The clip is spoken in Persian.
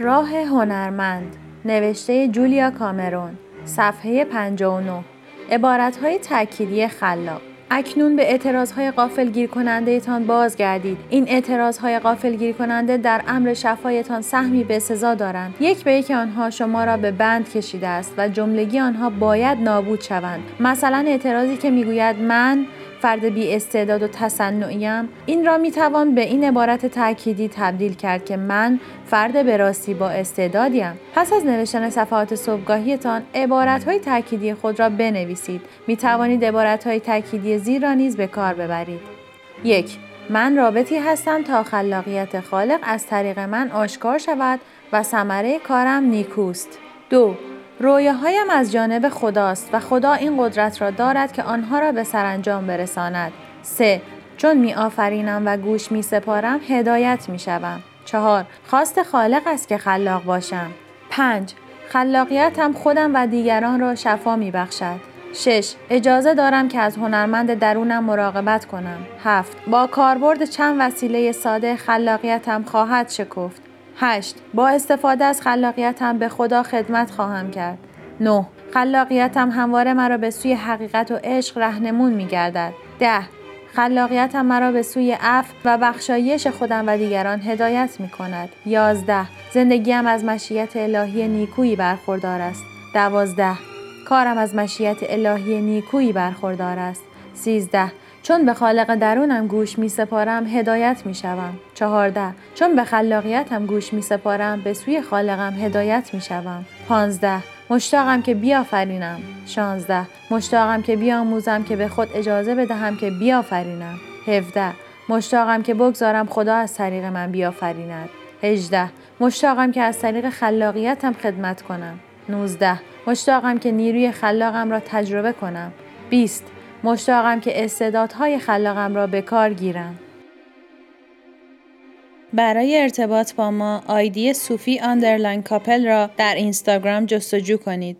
راه هنرمند نوشته جولیا کامرون صفحه 59 عبارتهای تأکیدی خلاق. اکنون به اعتراضهای غافلگیر کننده تان بازگردید. این اعتراضهای غافلگیر کننده در امر شفایتان سهمی به سزا دارند. یک به یک آنها شما را به بند کشیده است و جملگی آنها باید نابود شوند. مثلا اعتراضی که می‌گوید من فرد بی استعداد و تصنعیم این را می توان به این عبارت تأکیدی تبدیل کرد که من فرد به راستی با استعدادیم پس از نوشتن صفحات صبحگاهیتان عبارت های تأکیدی خود را بنویسید. می توانید عبارت های تأکیدی زیر را نیز به کار ببرید. یک من رابطی هستم تا خلاقیت خالق از طریق من آشکار شود و ثمره کارم نیکوست. دو رویاهایم از جانب خداست و خدا این قدرت را دارد که آنها را به سرانجام برساند. 3. چون می آفرینم و گوش می سپارم هدایت می شوم. 4. خواست خالق است که خلاق باشم. 5. خلاقیتم خودم و دیگران را شفا می بخشد. 6. اجازه دارم که از هنرمند درونم مراقبت کنم. 7. با کاربرد چند وسیله ساده خلاقیتم خواهد شکفت. 8. با استفاده از خلاقیتم به خدا خدمت خواهم کرد. 9. خلاقیتم همواره مرا به سوی حقیقت و عشق رهنمون می گردد. 10. خلاقیتم مرا به سوی عفو و بخشایش خودم و دیگران هدایت می کند. 11. زندگیم از مشیت الهی نیکویی برخوردار است. 12. کارم از مشیت الهی نیکویی برخوردار است. 13. چون به خالق درونم گوش می سپارم هدایت می شوم. چهارده چون به خلاقیتم گوش می سپارم به سوی خالقم هدایت می شوم. پانزده مشتاقم که بیافرینم. شانزده مشتاقم که بیاموزم که به خود اجازه بدهم که بیافرینم. هفده مشتاقم که بگذارم خدا از طریق من بیافریند. هجده مشتاقم که از طریق خلاقیتم خدمت کنم. 19. مشتاقم که نیروی خلاقم را تجربه کنم. 20. مشتاقم که استعدادهای خلاقم را به کار گیرم. برای ارتباط با ما آیدی صوفی underline کاپل را در اینستاگرام جستجو کنید.